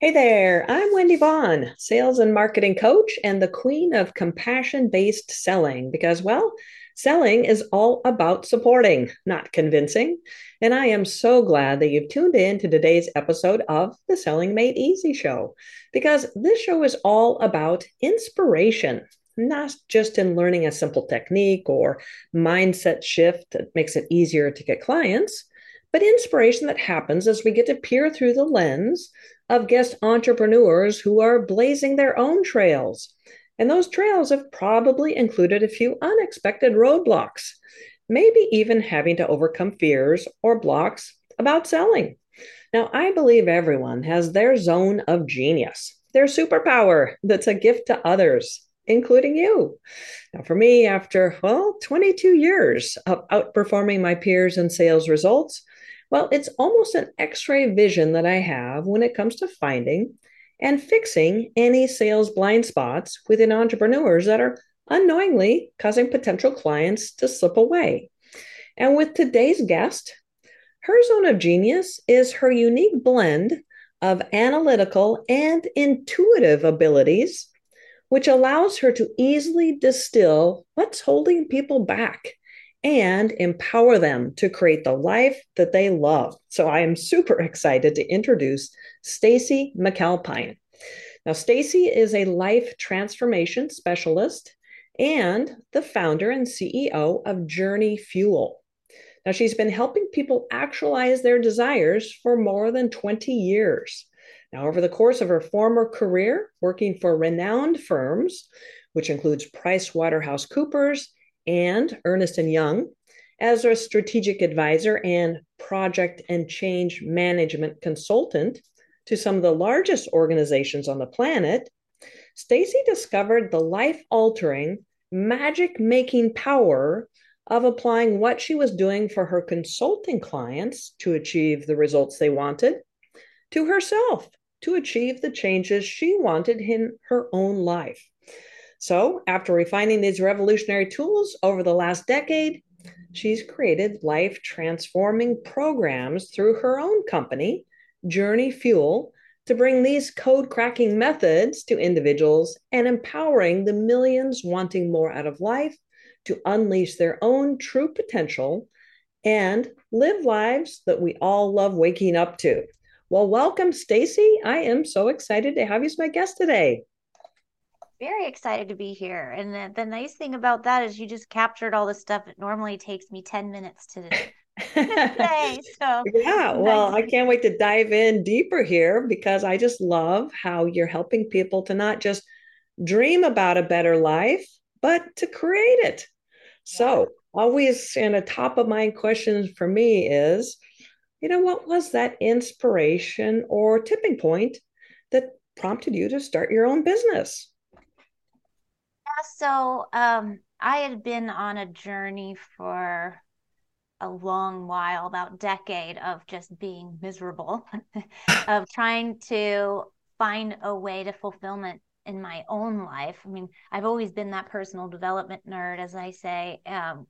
Hey there, I'm Wendy Vaughn, sales and marketing coach and the queen of compassion based selling because, well, selling is all about supporting, not convincing. And I am so glad that you've tuned in to today's episode of the Selling Made Easy show because this show is all about inspiration, not just in learning a simple technique or mindset shift that makes it easier to get clients but inspiration that happens as we get to peer through the lens of guest entrepreneurs who are blazing their own trails. And those trails have probably included a few unexpected roadblocks, maybe even having to overcome fears or blocks about selling. Now, I believe everyone has their zone of genius, their superpower that's a gift to others, including you. Now, for me, after, well, 22 years of outperforming my peers in sales results, well, it's almost an x ray vision that I have when it comes to finding and fixing any sales blind spots within entrepreneurs that are unknowingly causing potential clients to slip away. And with today's guest, her zone of genius is her unique blend of analytical and intuitive abilities, which allows her to easily distill what's holding people back and empower them to create the life that they love. So I am super excited to introduce Stacy McAlpine. Now Stacy is a life transformation specialist and the founder and CEO of Journey Fuel. Now she's been helping people actualize their desires for more than 20 years. Now, over the course of her former career, working for renowned firms, which includes PricewaterhouseCoopers and Ernst & Young as a strategic advisor and project and change management consultant to some of the largest organizations on the planet, Stacy discovered the life-altering, magic-making power of applying what she was doing for her consulting clients to achieve the results they wanted to herself to achieve the changes she wanted in her own life. So, after refining these revolutionary tools over the last decade, she's created life transforming programs through her own company, Journey Fuel, to bring these code cracking methods to individuals and empowering the millions wanting more out of life to unleash their own true potential and live lives that we all love waking up to. Well, welcome, Stacy. I am so excited to have you as my guest today very excited to be here. And the, the nice thing about that is you just captured all the stuff that normally takes me 10 minutes to say. So yeah, well, nice. I can't wait to dive in deeper here because I just love how you're helping people to not just dream about a better life, but to create it. Yeah. So always and a top of mind question for me is, you know, what was that inspiration or tipping point that prompted you to start your own business? So um, I had been on a journey for a long while, about decade of just being miserable, of trying to find a way to fulfillment in my own life. I mean, I've always been that personal development nerd, as I say, um,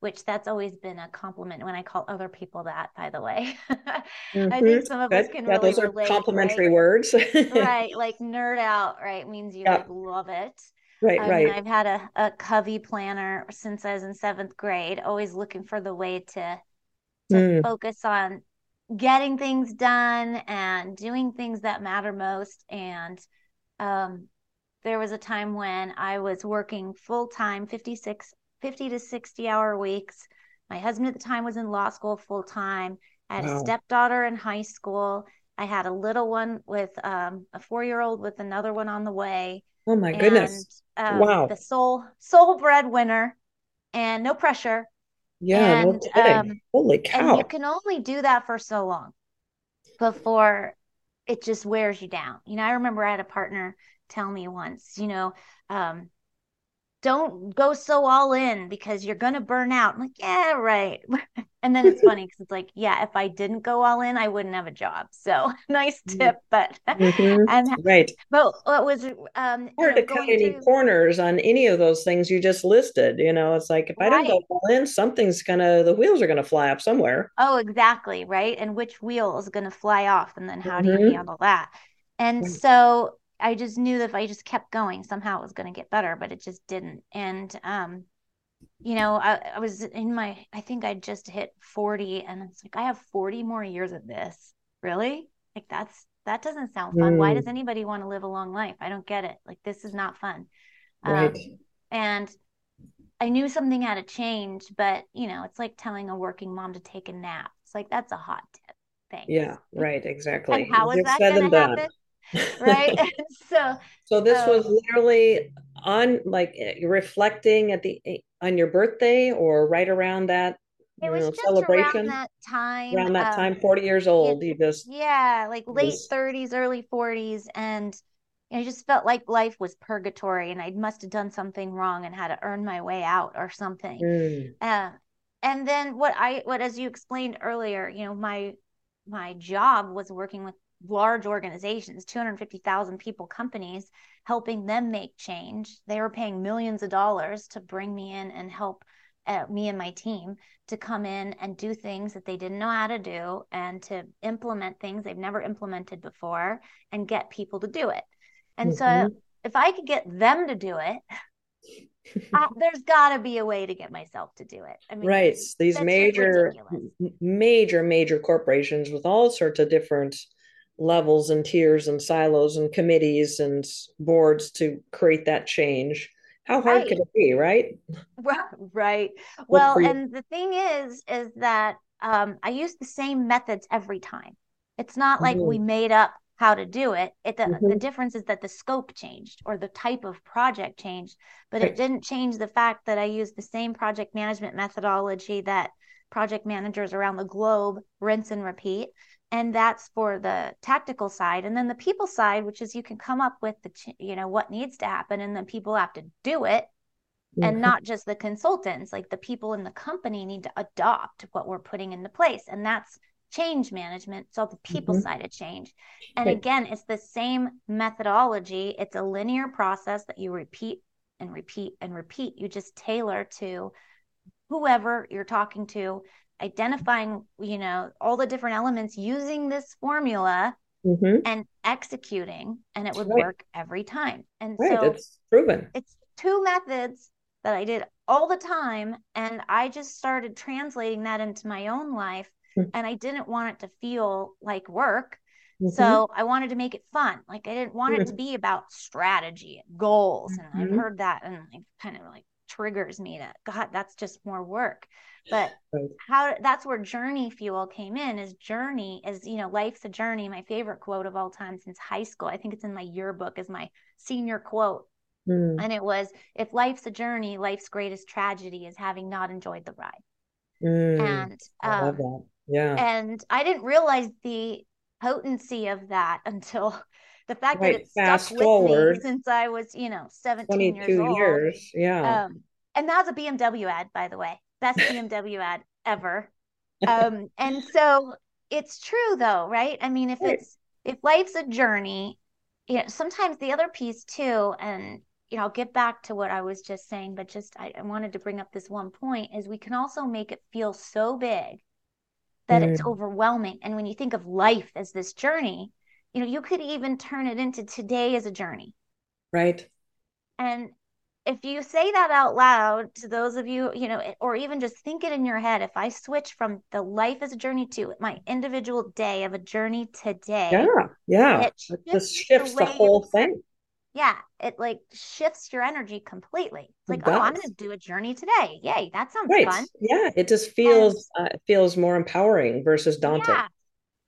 which that's always been a compliment when I call other people that, by the way. mm-hmm. I think some of Good. us can yeah, really those are relate, complimentary right? words. right. Like nerd out, right? Means you yeah. like love it. Right, um, right. I've had a, a Covey planner since I was in seventh grade, always looking for the way to to mm. focus on getting things done and doing things that matter most. And um, there was a time when I was working full time, 56, 50 to 60 hour weeks. My husband at the time was in law school full time. I had wow. a stepdaughter in high school. I had a little one with um, a four year old with another one on the way. Oh my goodness. um, wow. The sole sole breadwinner and no pressure. Yeah, and, no um, Holy cow. you can only do that for so long before it just wears you down. You know, I remember I had a partner tell me once, you know, um, don't go so all in because you're going to burn out. I'm like, yeah, right. and then it's funny because it's like, yeah, if I didn't go all in, I wouldn't have a job. So nice mm-hmm. tip, but mm-hmm. and right. But what was um hard to cut any to... corners on any of those things you just listed. You know, it's like if right. I don't go all in, something's gonna the wheels are gonna fly up somewhere. Oh, exactly, right. And which wheel is gonna fly off, and then how mm-hmm. do you mm-hmm. handle that? And mm. so I just knew that if I just kept going, somehow it was going to get better, but it just didn't. And, um, you know, I, I was in my, I think I just hit 40 and it's like, I have 40 more years of this. Really? Like that's, that doesn't sound fun. Mm. Why does mm. anybody want to live a long life? I don't get it. Like this is not fun. Right. Um, and I knew something had to change, but you know, it's like telling a working mom to take a nap. It's like that's a hot tip. Thanks. Yeah, right, exactly. And how is that going to happen? right. so So this was literally on like eh, reflecting at the eh, on your birthday or right around that it was know, just celebration around that time around that um, time 40 years old it, you just yeah like late just... 30s early 40s and I just felt like life was purgatory and I must have done something wrong and had to earn my way out or something. Mm. Uh, and then what I what as you explained earlier, you know, my my job was working with large organizations, 250,000 people companies, helping them make change. They were paying millions of dollars to bring me in and help uh, me and my team to come in and do things that they didn't know how to do and to implement things they've never implemented before and get people to do it. And mm-hmm. so if I could get them to do it, I, there's got to be a way to get myself to do it. I mean, right. These major, major, major corporations with all sorts of different levels and tiers and silos and committees and boards to create that change. How hard right. could it be, right? well Right. Well, and the thing is, is that um, I use the same methods every time. It's not like mm-hmm. we made up how to do it. It the, mm-hmm. the difference is that the scope changed or the type of project changed, but right. it didn't change the fact that I used the same project management methodology that project managers around the globe rinse and repeat. And that's for the tactical side. And then the people side, which is you can come up with the, you know, what needs to happen and then people have to do it. Mm-hmm. And not just the consultants, like the people in the company need to adopt what we're putting into place. And that's change management so the people mm-hmm. side of change and again it's the same methodology it's a linear process that you repeat and repeat and repeat you just tailor to whoever you're talking to identifying you know all the different elements using this formula mm-hmm. and executing and it would right. work every time and right. so it's proven it's two methods that i did all the time and i just started translating that into my own life Mm-hmm. and I didn't want it to feel like work. Mm-hmm. So I wanted to make it fun. Like I didn't want it to mm-hmm. be about strategy and goals. And I've mm-hmm. heard that and kind of like triggers me to God, that's just more work. But right. how that's where journey fuel came in is journey is, you know, life's a journey. My favorite quote of all time since high school. I think it's in my yearbook is my senior quote. Mm. And it was, if life's a journey, life's greatest tragedy is having not enjoyed the ride. Mm. And um, yeah. And I didn't realize the potency of that until the fact right. that it Fast stuck forward, with me since I was, you know, 17 years old. years. Yeah. Um, and that was a BMW ad, by the way. Best BMW ad ever. Um, and so it's true though, right? I mean, if right. it's if life's a journey, you know, sometimes the other piece too, and you know, I'll get back to what I was just saying, but just I, I wanted to bring up this one point is we can also make it feel so big that mm. it's overwhelming. And when you think of life as this journey, you know, you could even turn it into today as a journey. Right. And if you say that out loud to those of you, you know, or even just think it in your head, if I switch from the life as a journey to my individual day of a journey today, yeah, yeah, it, it just shifts the, the whole thing yeah, it like shifts your energy completely. It's like, it oh, I'm going to do a journey today. Yay, that sounds right. fun. Yeah, it just feels and, uh, feels more empowering versus daunting. Yeah.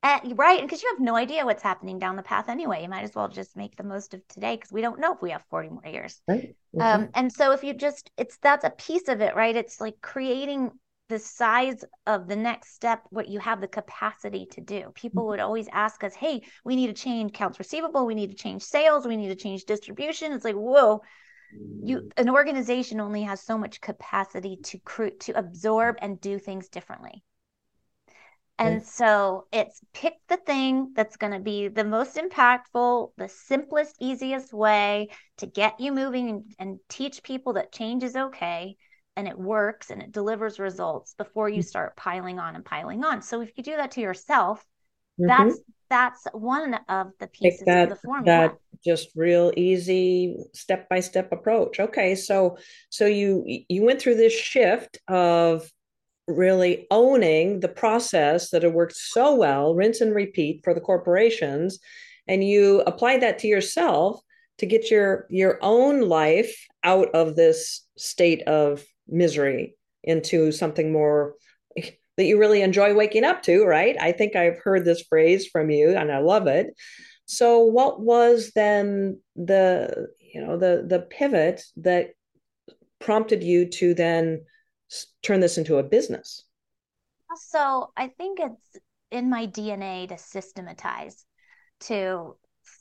And, right, because you have no idea what's happening down the path anyway. You might as well just make the most of today because we don't know if we have 40 more years. Right. Mm-hmm. Um, and so if you just, it's that's a piece of it, right? It's like creating the size of the next step what you have the capacity to do people mm-hmm. would always ask us hey we need to change accounts receivable we need to change sales we need to change distribution it's like whoa you an organization only has so much capacity to cre- to absorb and do things differently and so it's pick the thing that's going to be the most impactful, the simplest, easiest way to get you moving and, and, teach people that change is okay and it works and it delivers results before you mm. start piling on and piling on. So if you do that to yourself, mm-hmm. that's that's one of the pieces that, of the formula. That just real easy step by step approach. Okay, so so you you went through this shift of really owning the process that had worked so well, rinse and repeat for the corporations, and you apply that to yourself to get your your own life out of this state of misery into something more that you really enjoy waking up to, right? I think I've heard this phrase from you and I love it. So what was then the you know the the pivot that prompted you to then turn this into a business? So I think it's in my DNA to systematize, to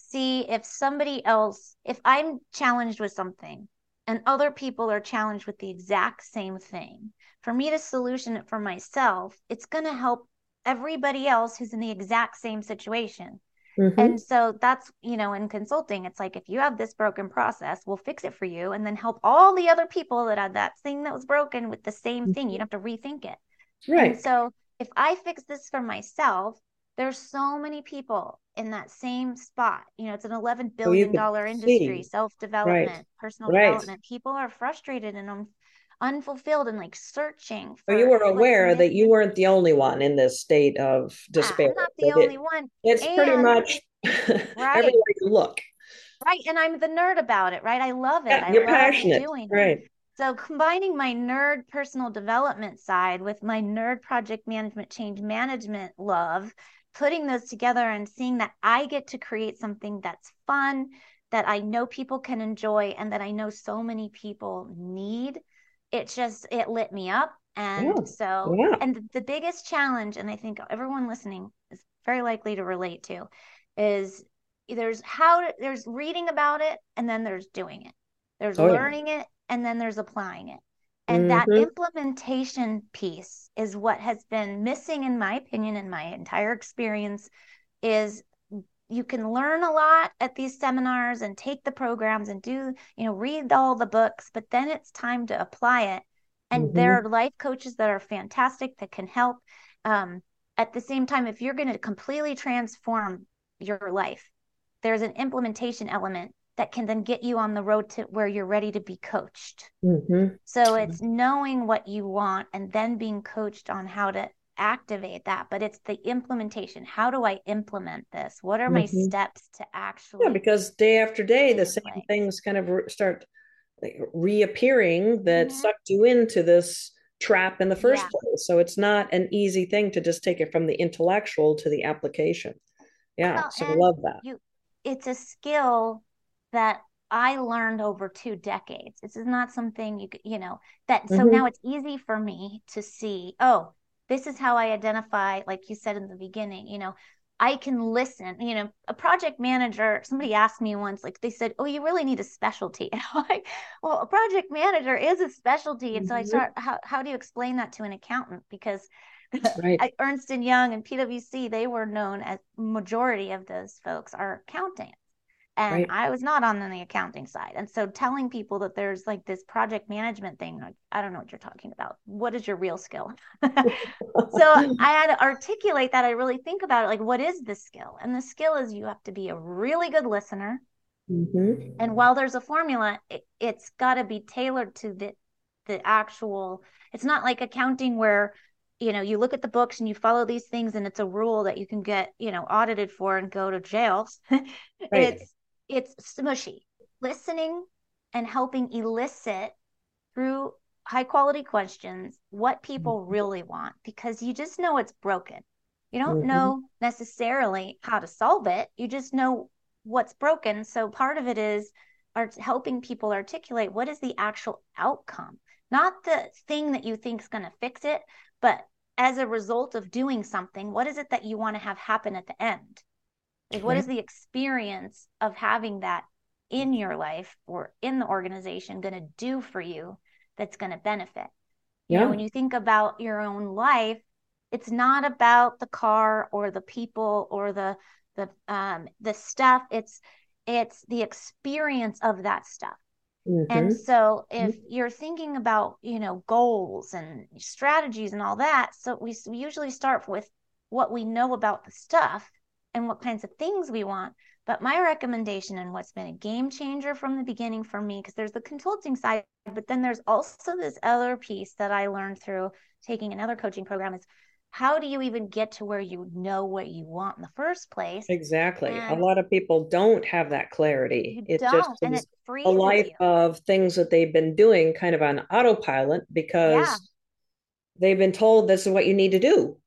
see if somebody else, if I'm challenged with something and other people are challenged with the exact same thing, for me to solution it for myself, it's going to help everybody else who's in the exact same situation. Mm-hmm. And so that's, you know, in consulting, it's like if you have this broken process, we'll fix it for you and then help all the other people that had that thing that was broken with the same mm-hmm. thing. You don't have to rethink it. Right. And so if I fix this for myself, there's so many people in that same spot. You know, it's an $11 billion industry, self development, right. personal right. development. People are frustrated and unfulfilled and like searching. For, you were aware that you weren't the only one in this state of ah, despair. I'm not the only it, one. It's and, pretty much right. everywhere you look. Right. And I'm the nerd about it, right? I love it. Yeah, you're passionate. Right. It. So combining my nerd personal development side with my nerd project management change management love putting those together and seeing that I get to create something that's fun, that I know people can enjoy, and that I know so many people need, it just it lit me up. And yeah. so, yeah. and the biggest challenge, and I think everyone listening is very likely to relate to, is there's how there's reading about it, and then there's doing it. There's oh, learning yeah. it, and then there's applying it. And mm-hmm. that implementation piece is what has been missing, in my opinion, in my entire experience. Is you can learn a lot at these seminars and take the programs and do, you know, read all the books, but then it's time to apply it. And mm-hmm. there are life coaches that are fantastic that can help. Um, at the same time, if you're going to completely transform your life, there's an implementation element that can then get you on the road to where you're ready to be coached. Mm-hmm. So it's knowing what you want and then being coached on how to activate that. But it's the implementation. How do I implement this? What are mm-hmm. my steps to actually? Yeah, because day after day, the same play. things kind of start reappearing that mm-hmm. sucked you into this trap in the first yeah. place. So it's not an easy thing to just take it from the intellectual to the application. Yeah, well, so I love that. You, it's a skill that I learned over two decades. This is not something you you know that so mm-hmm. now it's easy for me to see, oh, this is how I identify, like you said in the beginning, you know, I can listen. You know, a project manager, somebody asked me once, like they said, Oh, you really need a specialty. And I'm like, well, a project manager is a specialty. And mm-hmm. so I mm-hmm. start, how, how do you explain that to an accountant? Because right. Ernst and Young and PwC, they were known as majority of those folks are accountants and right. I was not on the accounting side. And so telling people that there's like this project management thing, like, I don't know what you're talking about. What is your real skill? so I had to articulate that. I really think about it like, what is the skill? And the skill is you have to be a really good listener. Mm-hmm. And while there's a formula, it, it's got to be tailored to the the actual. It's not like accounting where you know you look at the books and you follow these things and it's a rule that you can get you know audited for and go to jail. right. It's it's smushy. Listening and helping elicit through high quality questions what people mm-hmm. really want because you just know it's broken. You don't mm-hmm. know necessarily how to solve it. You just know what's broken. So part of it is art- helping people articulate what is the actual outcome, not the thing that you think is going to fix it, but as a result of doing something, what is it that you want to have happen at the end? Like, what is the experience of having that in your life or in the organization going to do for you that's going to benefit? You yeah. know, when you think about your own life, it's not about the car or the people or the the um the stuff. It's it's the experience of that stuff. Mm-hmm. And so if mm-hmm. you're thinking about, you know, goals and strategies and all that, so we, we usually start with what we know about the stuff and what kinds of things we want. But my recommendation and what's been a game changer from the beginning for me, because there's the consulting side, but then there's also this other piece that I learned through taking another coaching program is how do you even get to where you know what you want in the first place? Exactly. And a lot of people don't have that clarity. It just and it a life you. of things that they've been doing kind of on autopilot because yeah. they've been told this is what you need to do.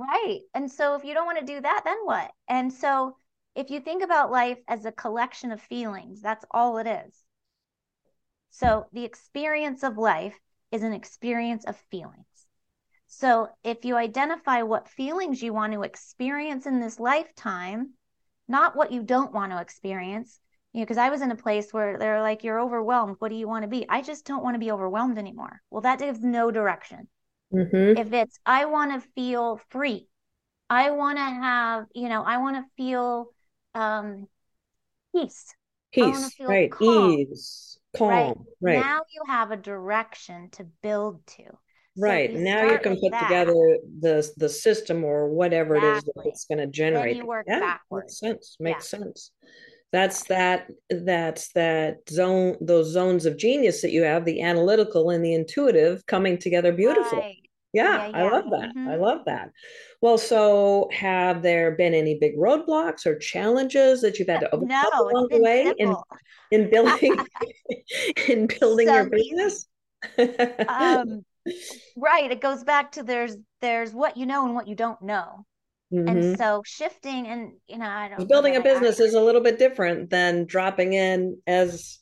Right. And so if you don't want to do that, then what? And so if you think about life as a collection of feelings, that's all it is. So the experience of life is an experience of feelings. So if you identify what feelings you want to experience in this lifetime, not what you don't want to experience, you know, because I was in a place where they're like, you're overwhelmed. What do you want to be? I just don't want to be overwhelmed anymore. Well, that gives no direction. Mm-hmm. If it's, I want to feel free, I want to have, you know, I want to feel um, peace. Peace, right? Calm, Ease, calm, right? right? Now you have a direction to build to right so now you can put that, together the the system or whatever exactly. it is that it's going to generate you work yeah, makes sense makes yeah. sense that's that that's that zone those zones of genius that you have the analytical and the intuitive coming together beautifully right. Yeah, yeah, i love that. Mm-hmm. i love that. Well so have there been any big roadblocks or challenges that you've had to overcome no, along the way in in building in building so your business? um right it goes back to there's there's what you know and what you don't know. Mm-hmm. and so shifting and you know i don't building a business is a little bit different than dropping in as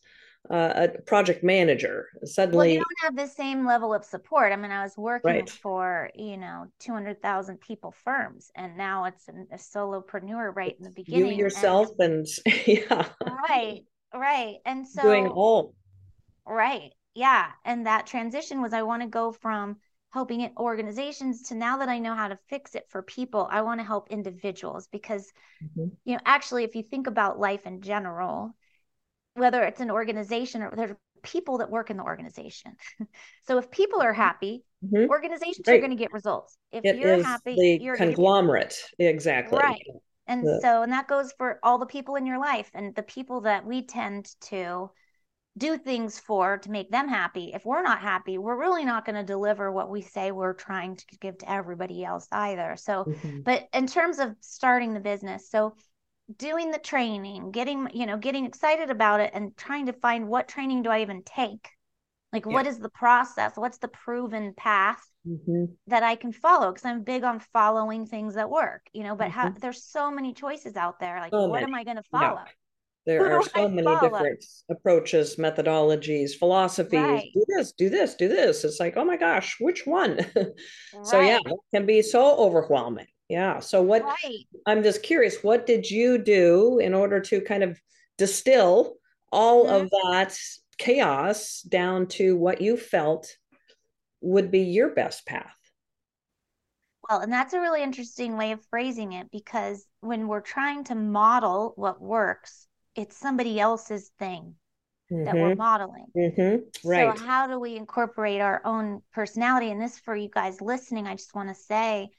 uh, a project manager suddenly well, you don't have the same level of support i mean i was working right. for you know 200000 people firms and now it's a, a solopreneur right in the beginning you yourself and, and yeah right right and so doing all right yeah and that transition was i want to go from helping it organizations to now that i know how to fix it for people i want to help individuals because mm-hmm. you know actually if you think about life in general whether it's an organization or there's people that work in the organization so if people are happy mm-hmm. organizations right. are going to get results if it you're happy you're conglomerate exactly right and the... so and that goes for all the people in your life and the people that we tend to do things for to make them happy. If we're not happy, we're really not going to deliver what we say we're trying to give to everybody else either. So, mm-hmm. but in terms of starting the business, so doing the training, getting, you know, getting excited about it and trying to find what training do I even take? Like, yeah. what is the process? What's the proven path mm-hmm. that I can follow? Because I'm big on following things that work, you know, but mm-hmm. how, there's so many choices out there. Like, so what many. am I going to follow? Yeah there are so many different approaches methodologies philosophies right. do this do this do this it's like oh my gosh which one right. so yeah it can be so overwhelming yeah so what right. i'm just curious what did you do in order to kind of distill all mm-hmm. of that chaos down to what you felt would be your best path well, and that's a really interesting way of phrasing it because when we're trying to model what works, it's somebody else's thing mm-hmm. that we're mm-hmm. modeling. Mm-hmm. Right. So how do we incorporate our own personality? And this for you guys listening, I just want to say,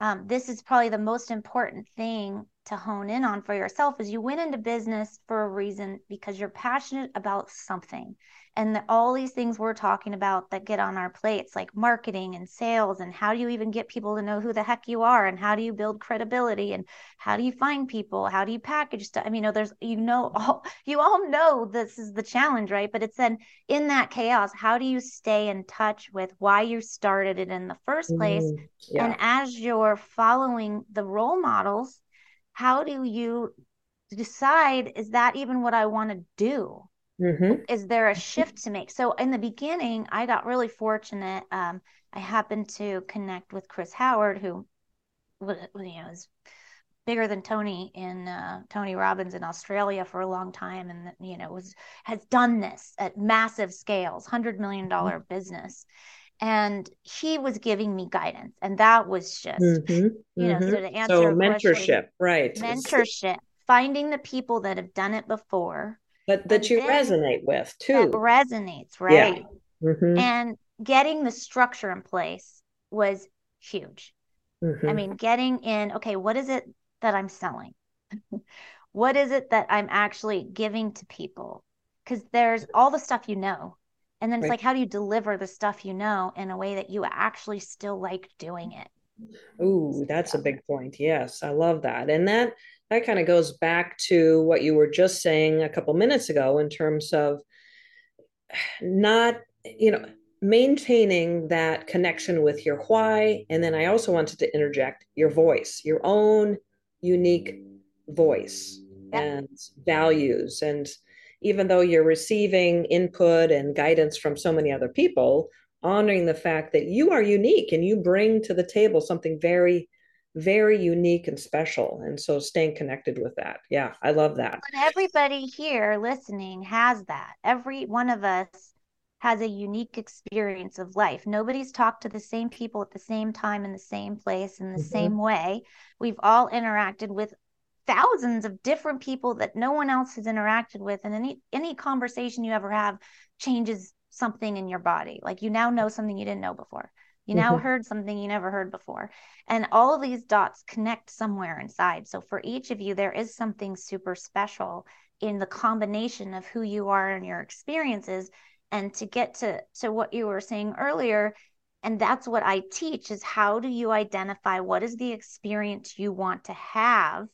um, this is probably the most important thing to hone in on for yourself is you went into business for a reason because you're passionate about something. And the, all these things we're talking about that get on our plates like marketing and sales and how do you even get people to know who the heck you are and how do you build credibility and how do you find people? How do you package stuff? I mean you know there's you know all you all know this is the challenge right? But it's then in that chaos how do you stay in touch with why you started it in the first place? Mm, yeah. and as you're following the role models how do you decide is that even what i want to do Mm-hmm. Is there a shift to make? So in the beginning, I got really fortunate. Um, I happened to connect with Chris Howard, who, you know, is bigger than Tony in uh, Tony Robbins in Australia for a long time, and you know was has done this at massive scales, hundred million mm-hmm. mm-hmm. business, and he was giving me guidance, and that was just mm-hmm. you know so to mm-hmm. answer so mentorship, question, right? Mentorship, finding the people that have done it before but that you resonate with too. resonates, right? Yeah. Mm-hmm. And getting the structure in place was huge. Mm-hmm. I mean, getting in, okay, what is it that I'm selling? what is it that I'm actually giving to people? Because there's all the stuff you know. And then it's right. like, how do you deliver the stuff you know in a way that you actually still like doing it? Ooh, that's a big point. Yes, I love that. And that that kind of goes back to what you were just saying a couple minutes ago in terms of not, you know, maintaining that connection with your why. And then I also wanted to interject your voice, your own unique voice yeah. and values. And even though you're receiving input and guidance from so many other people, honoring the fact that you are unique and you bring to the table something very very unique and special. And so staying connected with that. Yeah i love that. And everybody here listening has that. Every one of us has a unique experience of life. Nobody's talked to the same people at the same time in the same place in the mm-hmm. same way. We've all interacted with thousands of different people that no one else has interacted with and any any conversation you ever have changes something in your body like you now know something you didn't know before you now mm-hmm. heard something you never heard before. And all of these dots connect somewhere inside. So for each of you, there is something super special in the combination of who you are and your experiences. And to get to, to what you were saying earlier, and that's what I teach is how do you identify what is the experience you want to have?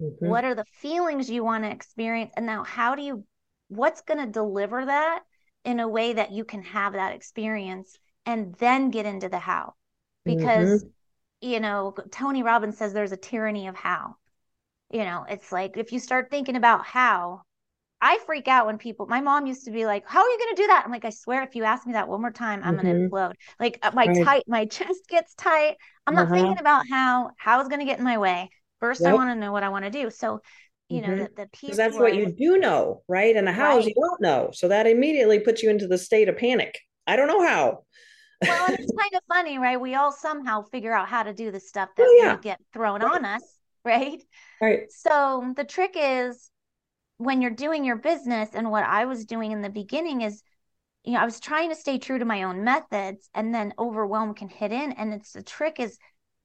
Mm-hmm. What are the feelings you want to experience? And now how do you what's going to deliver that in a way that you can have that experience and then get into the how because mm-hmm. you know tony robbins says there's a tyranny of how you know it's like if you start thinking about how i freak out when people my mom used to be like how are you going to do that i'm like i swear if you ask me that one more time i'm mm-hmm. going to implode like uh, my right. tight my chest gets tight i'm not uh-huh. thinking about how how is going to get in my way first yep. i want to know what i want to do so you know mm-hmm. the, the because that's what you do know right and the hows right. you don't know so that immediately puts you into the state of panic i don't know how well, it's kind of funny, right? We all somehow figure out how to do the stuff that oh, yeah. we get thrown right. on us, right? Right. So the trick is when you're doing your business, and what I was doing in the beginning is, you know, I was trying to stay true to my own methods, and then overwhelm can hit in. And it's the trick is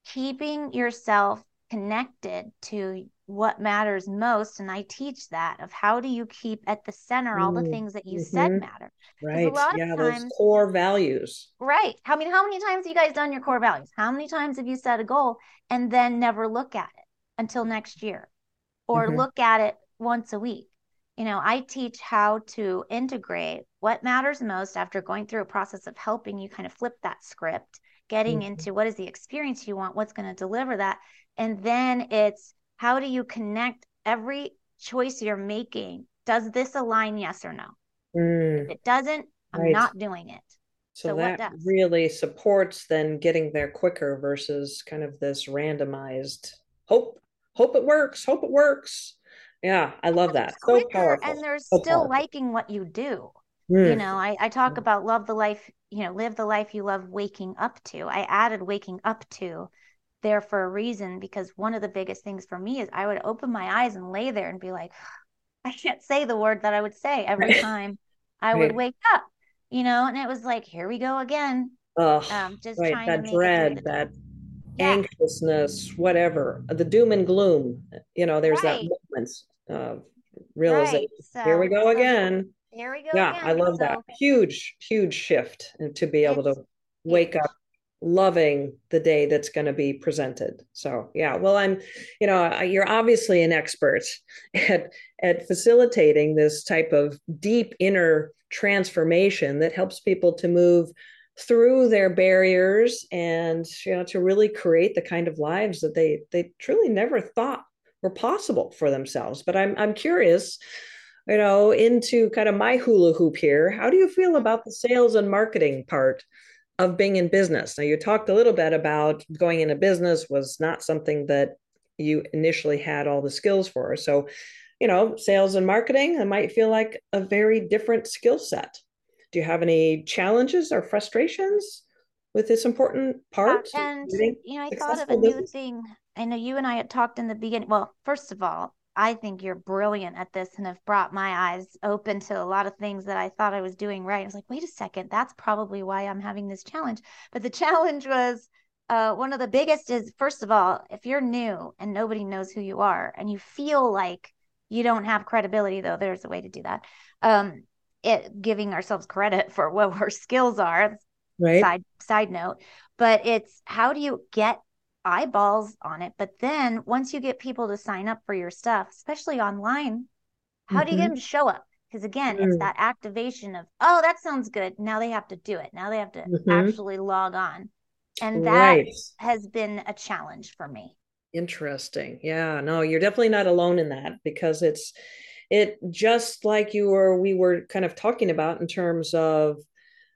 keeping yourself connected to what matters most and i teach that of how do you keep at the center all the mm, things that you mm-hmm. said matter? Right. yeah times, those core values. Right. How I many how many times have you guys done your core values? How many times have you set a goal and then never look at it until next year? Or mm-hmm. look at it once a week. You know i teach how to integrate what matters most after going through a process of helping you kind of flip that script getting mm-hmm. into what is the experience you want what's going to deliver that and then it's how do you connect every choice you're making? Does this align, yes or no? Mm, if it doesn't, I'm right. not doing it. So, so that really supports then getting there quicker versus kind of this randomized hope, hope it works, hope it works. Yeah, I love that. So powerful. And there's so still powerful. liking what you do. Mm. You know, I, I talk mm. about love the life, you know, live the life you love waking up to. I added waking up to there for a reason because one of the biggest things for me is I would open my eyes and lay there and be like, I can't say the word that I would say every time I right. would wake up, you know, and it was like, here we go again. Oh, um, just right. trying that to dread, that yeah. anxiousness, whatever, the doom and gloom. You know, there's that moment of realization. So, here we go so again. Here we go. Yeah, again. I love so, that. Huge, huge shift to be able to wake up loving the day that's going to be presented. So, yeah, well, I'm, you know, you're obviously an expert at at facilitating this type of deep inner transformation that helps people to move through their barriers and you know to really create the kind of lives that they they truly never thought were possible for themselves. But I'm I'm curious you know into kind of my hula hoop here how do you feel about the sales and marketing part of being in business. Now, you talked a little bit about going into business was not something that you initially had all the skills for. So, you know, sales and marketing, it might feel like a very different skill set. Do you have any challenges or frustrations with this important part? and, you know, I thought of a business? new thing. I know you and I had talked in the beginning. Well, first of all, I think you're brilliant at this and have brought my eyes open to a lot of things that I thought I was doing right. I was like, wait a second, that's probably why I'm having this challenge. But the challenge was uh, one of the biggest is first of all, if you're new and nobody knows who you are and you feel like you don't have credibility, though there's a way to do that. Um, it giving ourselves credit for what our skills are. Right. Side side note, but it's how do you get eyeballs on it? But then once you get people to sign up for your stuff, especially online, how mm-hmm. do you get mm-hmm. them to show up? Because again, mm. it's that activation of, oh, that sounds good. Now they have to do it. Now they have to mm-hmm. actually log on. And that right. has been a challenge for me. Interesting. Yeah, no, you're definitely not alone in that because it's it just like you were we were kind of talking about in terms of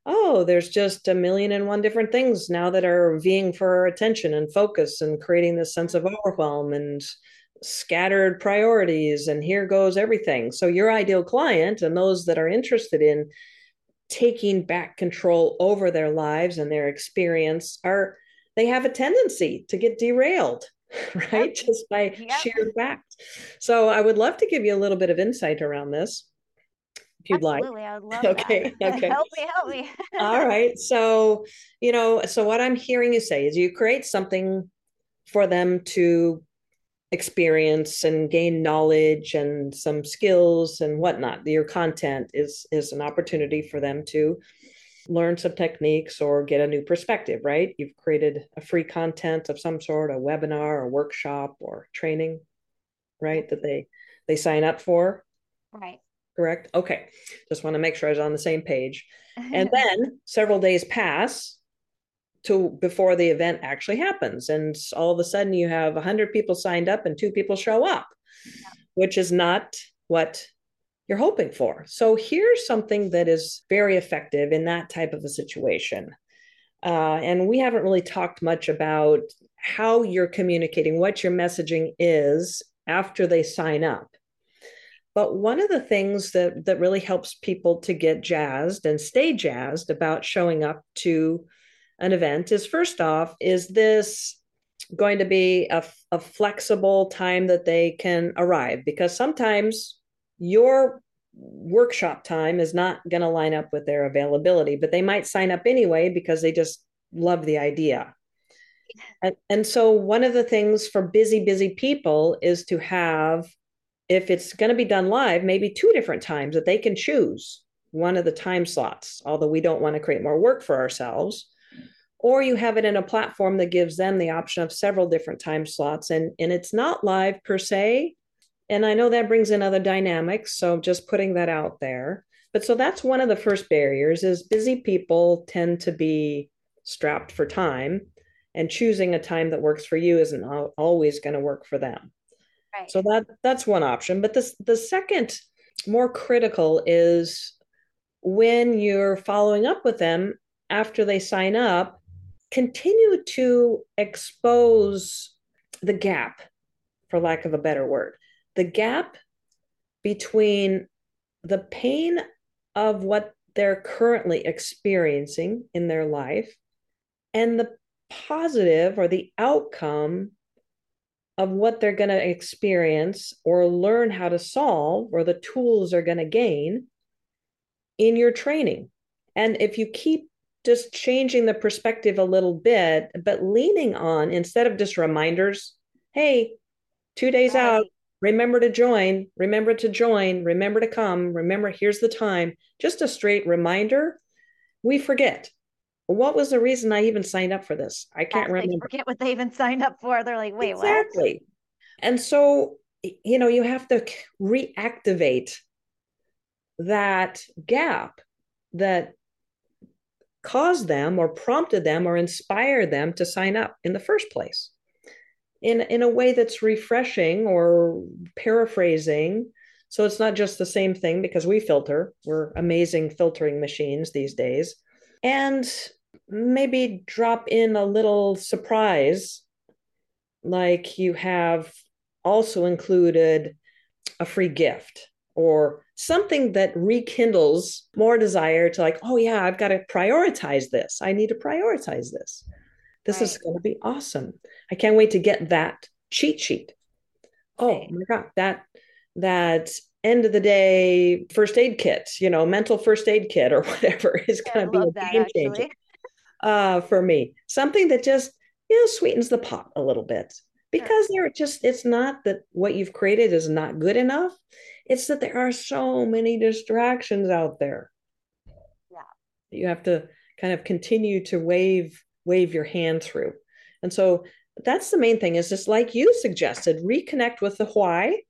oh, there's just a million and one different things now that are vying for our attention and focus and creating this sense of overwhelm and scattered priorities and here goes everything. So your ideal client and those that are interested in taking back control over their lives and their experience are they have a tendency to get derailed right yep. just by yep. sheer fact so i would love to give you a little bit of insight around this if you'd Absolutely, like i would love okay that. okay help me help me all right so you know so what i'm hearing you say is you create something for them to experience and gain knowledge and some skills and whatnot. Your content is is an opportunity for them to learn some techniques or get a new perspective, right? You've created a free content of some sort, a webinar, a workshop, or training, right? That they they sign up for. Right. Correct. Okay. Just want to make sure I was on the same page. And then several days pass to before the event actually happens and all of a sudden you have 100 people signed up and two people show up yeah. which is not what you're hoping for so here's something that is very effective in that type of a situation uh, and we haven't really talked much about how you're communicating what your messaging is after they sign up but one of the things that that really helps people to get jazzed and stay jazzed about showing up to an event is first off, is this going to be a, a flexible time that they can arrive? Because sometimes your workshop time is not going to line up with their availability, but they might sign up anyway because they just love the idea. And, and so, one of the things for busy, busy people is to have, if it's going to be done live, maybe two different times that they can choose one of the time slots, although we don't want to create more work for ourselves. Or you have it in a platform that gives them the option of several different time slots and and it's not live per se. And i know that brings in other dynamics so just putting that out there. But so that's one of the first barriers is busy people tend to be strapped for time and choosing a time that works for you isn't always going to work for them right. so that that's one option but this the second more critical is when you're following up with them after they sign up continue to expose the gap, for lack of a better word, the gap between the pain of what they're currently experiencing in their life and the positive or the outcome of what they're going to experience or learn how to solve or the tools they're going to gain in your training. And if you keep just changing the perspective a little bit, but leaning on instead of just reminders, hey, two days right. out, remember to join, remember to join, remember to come, remember, here's the time, just a straight reminder, we forget. What was the reason I even signed up for this? I can't remember. They forget what they even signed up for. They're like, wait, what exactly. What? And so, you know, you have to reactivate that gap that caused them or prompted them or inspired them to sign up in the first place in in a way that's refreshing or paraphrasing so it's not just the same thing because we filter we're amazing filtering machines these days and maybe drop in a little surprise like you have also included a free gift or something that rekindles more desire to like oh yeah i've got to prioritize this. I need to prioritize this. This right. is going to be awesome. I can't wait to get that cheat sheet. Oh my god that that end of the day first aid kit you know mental first aid kit or whatever is going to be a game changer uh, for me something that just you know, sweetens the pot a little bit because they're just, it's not that what you've created is not good enough. It's that there are so many distractions out there. Yeah. You have to kind of continue to wave, wave your hand through. And so that's the main thing is just like you suggested, reconnect with the why.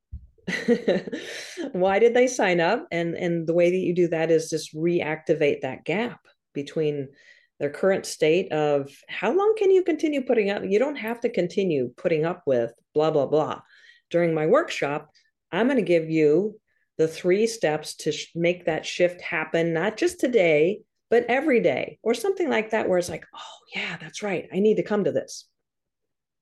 why did they sign up? And and the way that you do that is just reactivate that gap between their current state of how long can you continue putting up you don't have to continue putting up with blah blah blah during my workshop i'm going to give you the three steps to sh- make that shift happen not just today but every day or something like that where it's like oh yeah that's right i need to come to this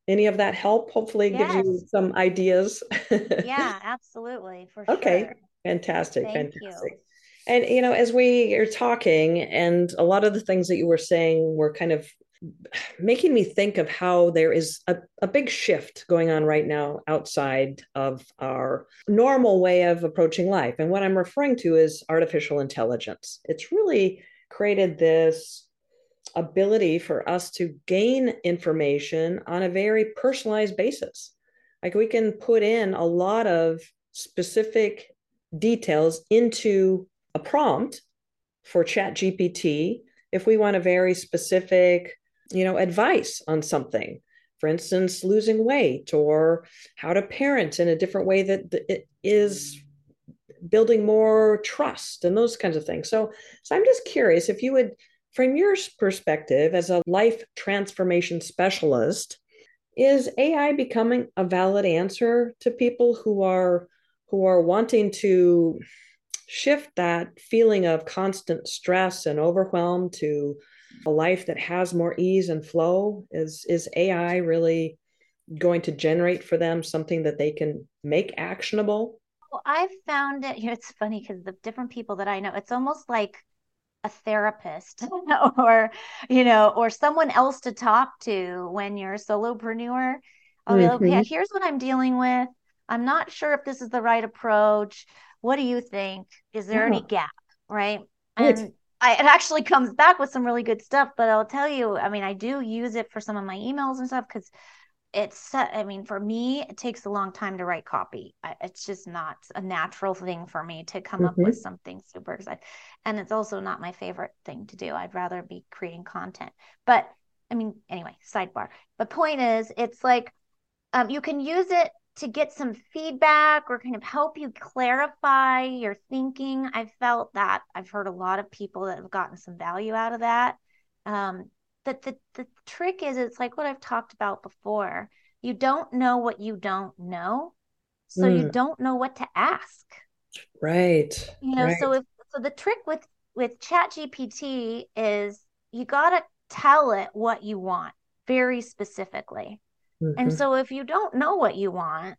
any of that help hopefully yes. gives you some ideas yeah absolutely for okay sure. fantastic Thank fantastic you. And you know as we are talking and a lot of the things that you were saying were kind of making me think of how there is a, a big shift going on right now outside of our normal way of approaching life and what i'm referring to is artificial intelligence it's really created this ability for us to gain information on a very personalized basis. Like we can put in a lot of specific details into a prompt for chat gpt if we want a very specific you know advice on something. For instance losing weight or how to parent in a different way that it is building more trust and those kinds of things. So so i'm just curious if you would from your perspective as a life transformation specialist, is AI becoming a valid answer to people who are who are wanting to shift that feeling of constant stress and overwhelm to a life that has more ease and flow? Is is AI really going to generate for them something that they can make actionable? Well, I've found it. You know, it's funny because the different people that I know, it's almost like a therapist or you know or someone else to talk to when you're a solopreneur mm-hmm. okay here's what i'm dealing with i'm not sure if this is the right approach what do you think? Is there yeah. any gap right? And I, it actually comes back with some really good stuff but i'll tell you i mean i do use it for some of my emails and stuff because it's i mean for me it takes a long time to write copy. It's just not a natural thing for me to come mm-hmm. up with something super exciting. And it's also not my favorite thing to do. I'd rather be creating content. But i mean anyway sidebar. The point is it's like um, you can use it to get some feedback or kind of help you clarify your thinking i felt that i've heard a lot of people that have gotten some value out of that um, but the, the trick is it's like what I've talked about before. You don't know what you don't know. So mm. you don't know what to ask. Right. You know, right. so if so the trick with with chat gpt is you got to tell it what you want very specifically mm-hmm. and so if you don't know what you want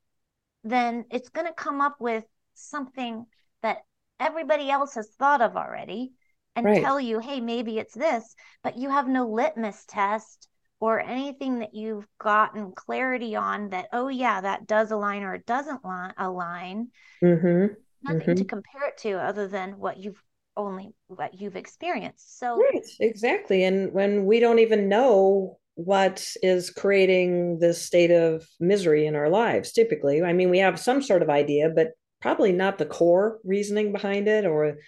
then it's going to come up with something that everybody else has thought of already and right. tell you, hey, maybe it's this, but you have no litmus test or anything that you've gotten clarity on that, oh, yeah, that does align or it doesn't align. Mm-hmm. Nothing mm-hmm. to compare it to other than what you've only what you've experienced. So, right, exactly. And when we don't even know what is creating this state of misery in our lives, typically, I mean, we have some sort of idea, but probably not the core reasoning behind it or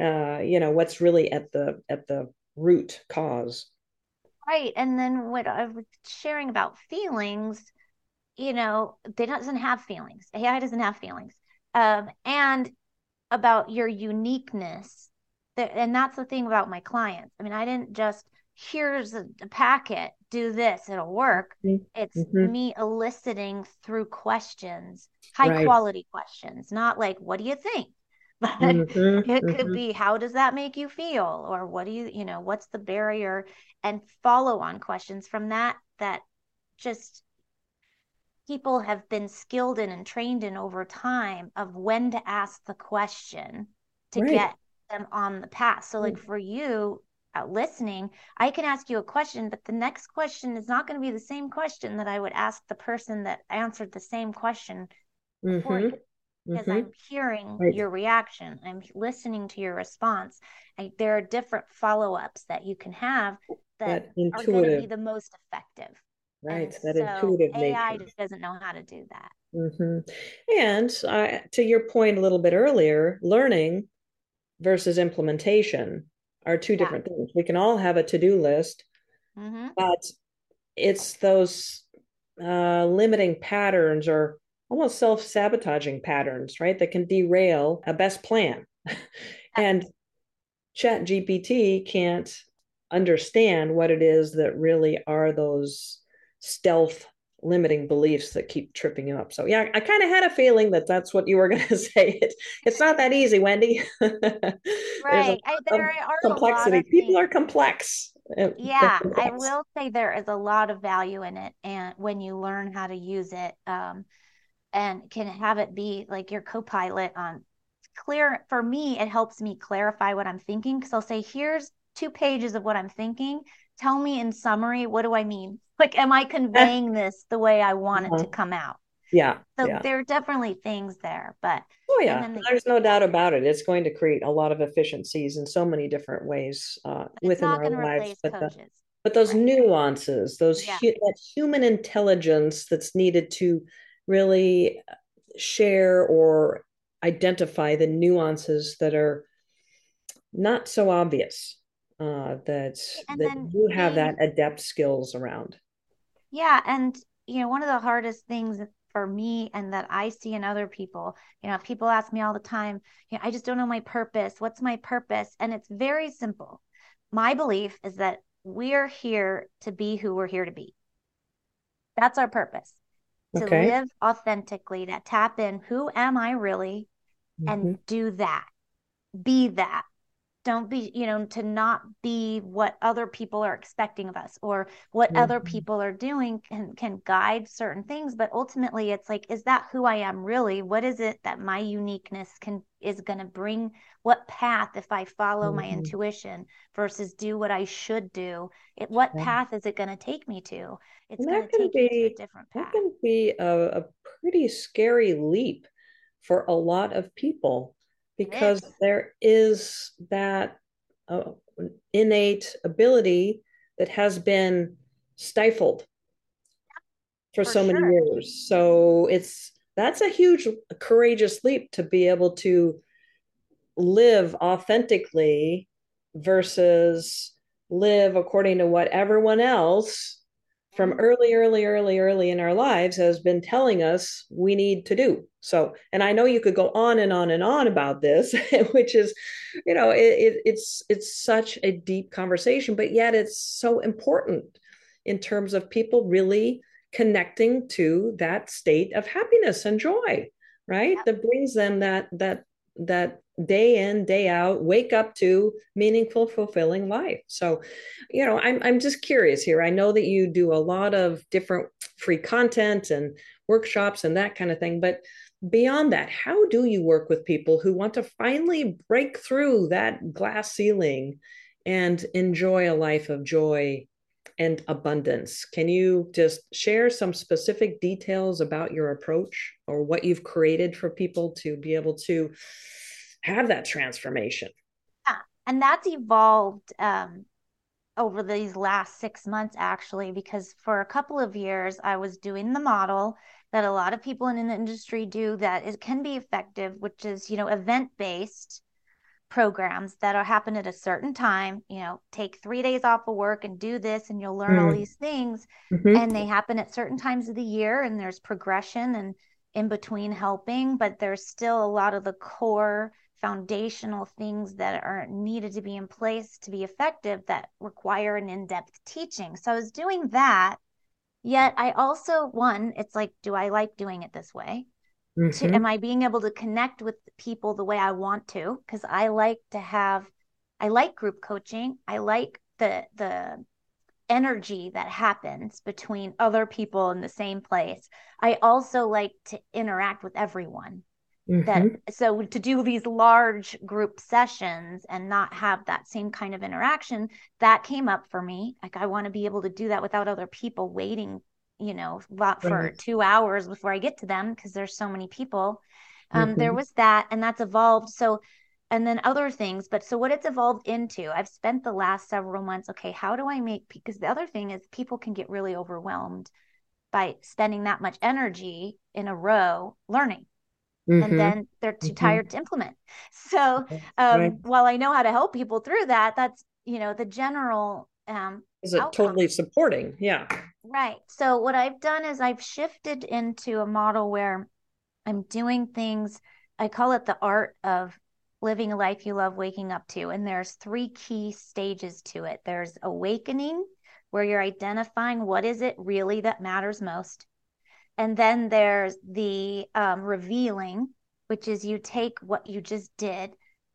uh, you know what's really at the at the root cause. Right. And then what i was sharing about feelings you know they doesn't have feelings. Ai doesn't have feelings. Um, and about your uniqueness and that's the thing about my clients. I mean i didn't just here's a, a packet do this it'll work mm-hmm. it's mm-hmm. me eliciting through questions high right. quality questions not like what do you think but mm-hmm, it could mm-hmm. be how does that make you feel or what do you you know what's the barrier and follow on questions from that that just people have been skilled in and trained in over time of when to ask the question to right. get them on the path so like mm. for you listening i can ask you a question but the next question is not going to be the same question that i would ask the person that answered the same question mm-hmm because mm-hmm. I'm hearing right. your reaction. I'm listening to your response. I, there are different follow ups that you can have that, that are going to be the most effective. Right. And that so intuitive AI nature. doesn't know how to do that. Mm-hmm. And uh, to your point a little bit earlier, learning versus implementation are two different yeah. things. We can all have a to do list, mm-hmm. but it's those uh, limiting patterns or almost self sabotaging patterns, right? That can derail a best plan. and Chat GPT can't understand what it is that really are those stealth limiting beliefs that keep tripping you up. So yeah, I kind of had a feeling that that's what you were going to say. It, it's not that easy, Wendy. right. I, there are complexity. People are complex. Yeah, I will say there is a lot of value in it, and when you learn how to use it, um, and can have it be like your co-pilot on clear. For me, it helps me clarify what I'm thinking because I'll say, "Here's two pages of what I'm thinking. Tell me in summary, what do I mean? Like, am I conveying this the way I want it to uh-huh. come out?" Yeah. So yeah. there are definitely things there, but oh yeah, the, there's no doubt about it. It's going to create a lot of efficiencies in so many different ways uh, within our lives. But, the, but those right. nuances, those yeah. hu- that human intelligence that's needed to really share or identify the nuances that are not so obvious. Uh, that that you have that adept skills around. Yeah, and you know, one of the hardest things for me and that I see in other people. You know, people ask me all the time, you know, I just don't know my purpose. What's my purpose? And it's very simple. My belief is that we're here to be who we're here to be. That's our purpose. To okay. live authentically, to tap in who am I really mm-hmm. and do that. Be that don't be you know to not be what other people are expecting of us or what mm-hmm. other people are doing can can guide certain things but ultimately it's like is that who i am really what is it that my uniqueness can is going to bring what path if i follow mm-hmm. my intuition versus do what i should do it what yeah. path is it going to take me to it's going to take be, me to a different path that can be a, a pretty scary leap for a lot of people because there is that uh, innate ability that has been stifled for, for so sure. many years. So it's that's a huge courageous leap to be able to live authentically versus live according to what everyone else from early, early, early, early in our lives has been telling us we need to do. So, and I know you could go on and on and on about this, which is, you know, it, it, it's it's such a deep conversation, but yet it's so important in terms of people really connecting to that state of happiness and joy, right? Yeah. That brings them that that that day in day out wake up to meaningful fulfilling life. So you know i'm i'm just curious here. I know that you do a lot of different free content and workshops and that kind of thing but beyond that how do you work with people who want to finally break through that glass ceiling and enjoy a life of joy and abundance? Can you just share some specific details about your approach or what you've created for people to be able to have that transformation. Yeah. And that's evolved um, over these last six months, actually, because for a couple of years, I was doing the model that a lot of people in the industry do that it can be effective, which is, you know, event based programs that are happen at a certain time you know take three days off of work and do this and you'll learn mm. all these things mm-hmm. and they happen at certain times of the year and there's progression and in between helping but there's still a lot of the core foundational things that are needed to be in place to be effective that require an in-depth teaching. So I was doing that. Yet I also one, it's like, do I like doing it this way? Mm-hmm. To, am I being able to connect with people the way I want to? Because I like to have, I like group coaching. I like the the energy that happens between other people in the same place. I also like to interact with everyone. Mm-hmm. That so to do these large group sessions and not have that same kind of interaction, that came up for me. Like I want to be able to do that without other people waiting, you know, for right. two hours before I get to them because there's so many people. Um, mm-hmm. There was that, and that's evolved. So and then other things. But so what it's evolved into, I've spent the last several months, okay, how do I make, because the other thing is people can get really overwhelmed by spending that much energy in a row learning. Mm-hmm. And then they're too mm-hmm. tired to implement. So um, right. while I know how to help people through that, that's, you know, the general um, is it outcome. totally supporting yeah right so what i've done is i've shifted into a model where i'm doing things i call it the art of living a life you love waking up to and there's three key stages to it there's awakening where you're identifying what is it really that matters most and then there's the um, revealing which is you take what you just did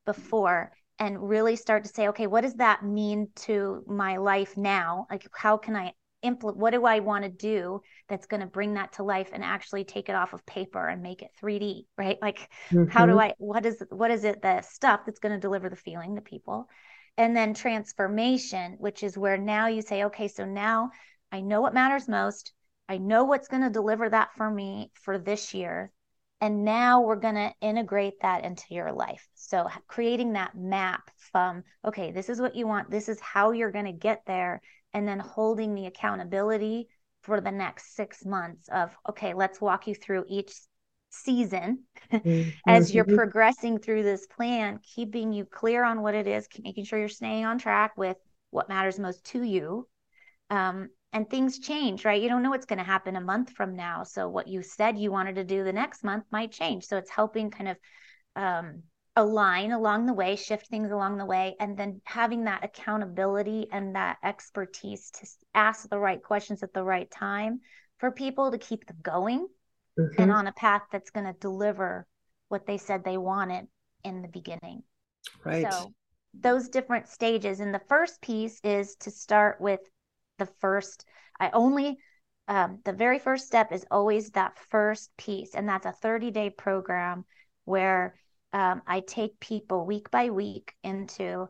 before and really start to say, okay, what does that mean to my life now? Like, how can I implement? What do I want to do that's going to bring that to life and actually take it off of paper and make it 3D, right? Like, mm-hmm. how do mm-hmm. I? What is what is it? The stuff that's going to deliver the feeling to people, and then transformation, which is where now you say, okay, so now I know what matters most. I know what's going to deliver that for me for this year. And now we're going to integrate that into your life. So, creating that map from, okay, this is what you want, this is how you're going to get there, and then holding the accountability for the next six months of, okay, let's walk you through each season mm-hmm. as you're progressing through this plan, keeping you clear on what it is, making sure you're staying on track with what matters most to you. Um, and things change, right? You don't know what's going to happen a month from now. So what you said you wanted to do the next month might change. So it's helping kind of um, align along the way, shift things along the way, and then having that accountability and that expertise to ask the right questions at the right time for people to keep them going mm-hmm. and on a path that's going to deliver what they said they wanted in the beginning. Right. So those different stages. And the first piece is to start with the first i only um, the very first step is always that first piece and that's a 30 day program where um, i take people week by week into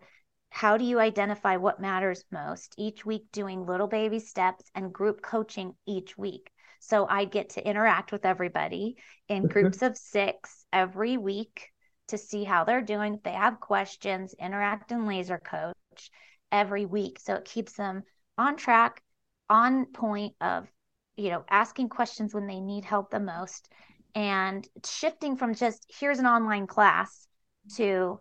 how do you identify what matters most each week doing little baby steps and group coaching each week. So i get to interact with everybody in mm-hmm. groups of six every week to see how they're doing. If they have questions interact and laser coach every week. So it keeps them on track, on point of, you know, asking questions when they need help the most and shifting from just here's an online class to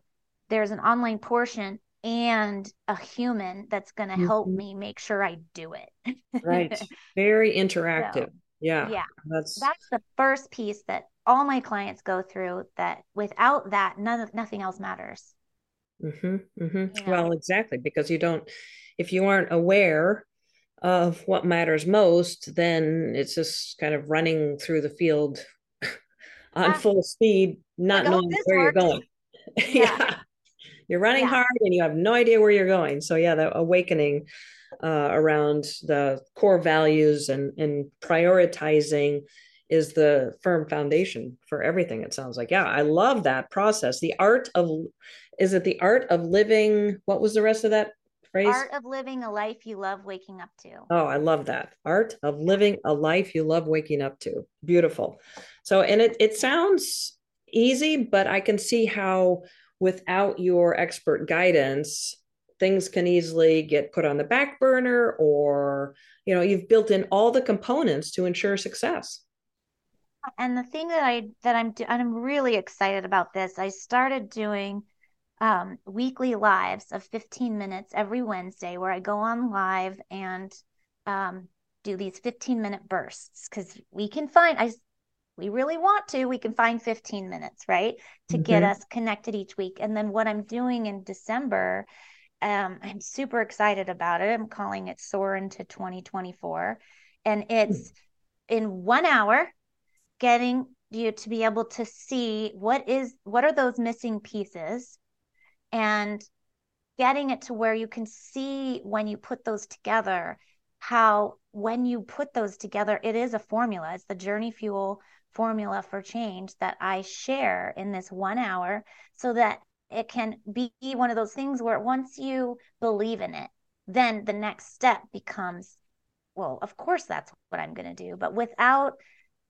there's an online portion and a human that's going to mm-hmm. help me make sure I do it. right. Very interactive. So, yeah. Yeah. That's that's the first piece that all my clients go through that without that none nothing else matters. Mm-hmm, mm-hmm. You know? Well, exactly, because you don't if you aren't aware of what matters most, then it's just kind of running through the field on full speed, not knowing where works. you're going. Yeah. yeah. You're running yeah. hard and you have no idea where you're going. So yeah, the awakening uh, around the core values and, and prioritizing is the firm foundation for everything it sounds like yeah i love that process the art of is it the art of living what was the rest of that Art of living a life you love waking up to. Oh, I love that. Art of living a life you love waking up to. Beautiful. So, and it, it sounds easy, but I can see how without your expert guidance, things can easily get put on the back burner or, you know, you've built in all the components to ensure success. And the thing that I that I'm I'm really excited about this. I started doing um, weekly lives of 15 minutes every Wednesday where I go on live and um, do these 15 minute bursts because we can find, I, we really want to, we can find 15 minutes, right? To mm-hmm. get us connected each week. And then what I'm doing in December, um, I'm super excited about it. I'm calling it Soar into 2024. And it's mm-hmm. in one hour, getting you to be able to see what is what are those missing pieces and getting it to where you can see when you put those together how when you put those together it is a formula. It's the journey fuel formula for change that i share in this one hour so that it can be one of those things where once you believe in it then the next step becomes well of course that's what i'm going to do. But without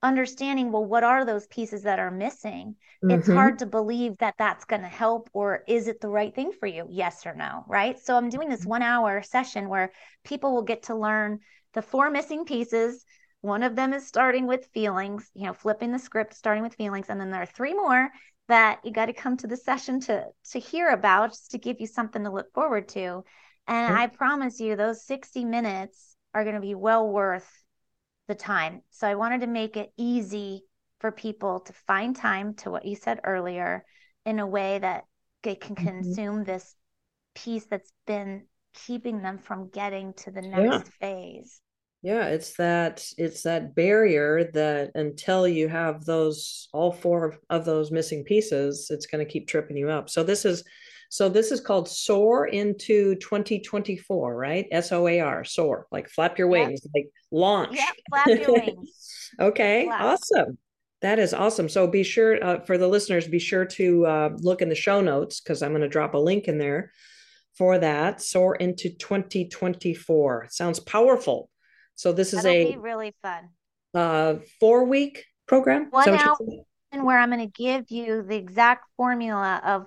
understanding well what are those pieces that are missing? Mm-hmm. it's hard to believe that that's going to help or is it the right thing for you? Yes or no right? So i'm doing this one hour session where people will get to learn the four missing pieces. One of them is starting with feelings you know flipping the script starting with feelings and then there are three more that you got to come to the session to to hear about just to give you something to look forward to. And mm-hmm. i promise you those 60 minutes are going to be well worth the time. So I wanted to make it easy for people to find time to what you said earlier in a way that they can mm-hmm. consume this piece that's been keeping them from getting to the next yeah. phase. Yeah, it's that it's that barrier that until you have those all four of those missing pieces, it's going to keep tripping you up. So this is so this is called Soar into 2024, right? S O A R, soar, like flap your wings, yep. like launch. Yeah, flap your wings. okay, flap. awesome. That is awesome. So be sure uh, for the listeners, be sure to uh, look in the show notes because I'm going to drop a link in there for that. Soar into 2024. Sounds powerful. So this is That'll a really fun. Uh, four week program. One out where I'm going to give you the exact formula of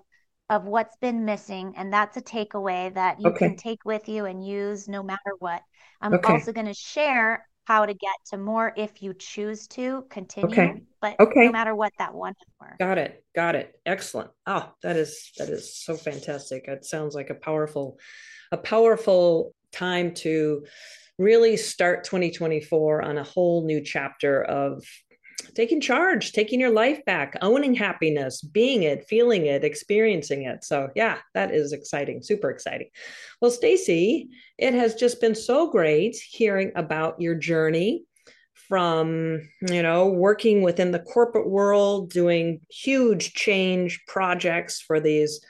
of what's been missing and that's a takeaway that you okay. can take with you and use no matter what i'm okay. also going to share how to get to more if you choose to continue okay. but okay. no matter what that one more. got it got it excellent oh that is that is so fantastic it sounds like a powerful a powerful time to really start 2024 on a whole new chapter of taking charge, taking your life back, owning happiness, being it, feeling it, experiencing it. So, yeah, that is exciting, super exciting. Well, Stacy, it has just been so great hearing about your journey from, you know, working within the corporate world, doing huge change projects for these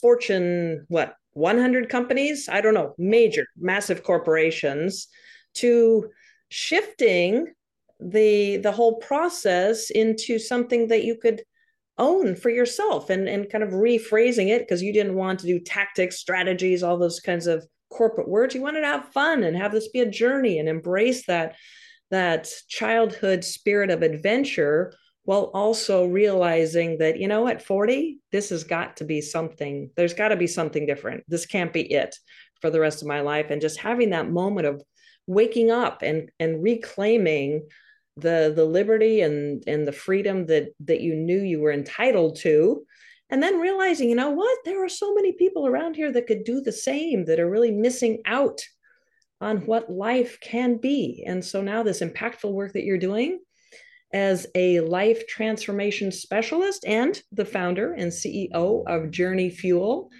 Fortune what 100 companies, I don't know, major, massive corporations to shifting the the whole process into something that you could own for yourself and and kind of rephrasing it because you didn't want to do tactics strategies all those kinds of corporate words. You wanted to have fun and have this be a journey and embrace that that childhood spirit of adventure while also realizing that you know at 40 this has got to be something there's got to be something different. This can't be it for the rest of my life. And just having that moment of waking up and and reclaiming the the liberty and and the freedom that that you knew you were entitled to. And then realizing you know what? There are so many people around here that could do the same that are really missing out on what life can be. And so now this impactful work that you're doing as a life transformation specialist and the founder and CEO of Journey Fuel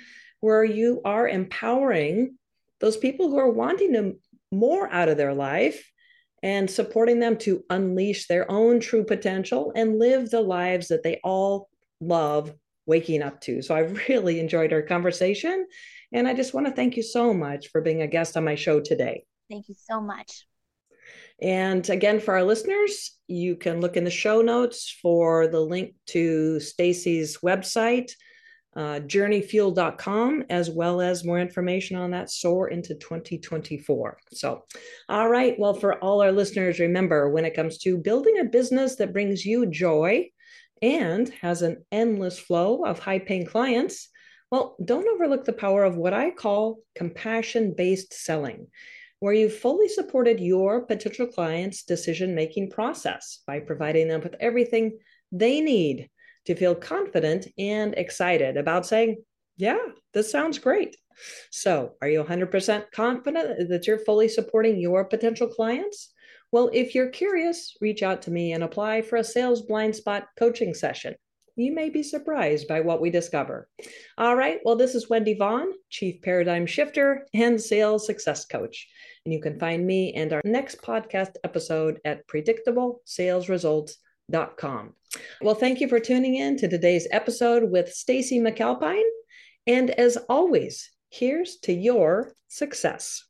where you are empowering those people who are wanting to more out of their life and supporting them to unleash their own true potential and live the lives that they all love waking up to. So I've really enjoyed our conversation. And I just want to thank you so much for being a guest on my show today. Thank you so much. And again, for our listeners, you can look in the show notes for the link to Stacy's website uh, journeyfuel.com, as well as more information on that soar into 2024. So, all right. Well, for all our listeners, remember when it comes to building a business that brings you joy and has an endless flow of high paying clients, well, don't overlook the power of what I call compassion based selling, where you've fully supported your potential client's decision making process by providing them with everything they need to feel confident and excited about saying, Yeah, this sounds great. So, are you 100% confident that you're fully supporting your potential clients? Well, if you're curious, reach out to me and apply for a sales blind spot coaching session. You may be surprised by what we discover. All right, well, this is Wendy Vaughn, Chief Paradigm Shifter and Sales Success Coach. And you can find me and our next podcast episode at predictablesalesresults.com. Well, thank you for tuning in to today's episode with Stacy McAlpine. And as always, here's to your success.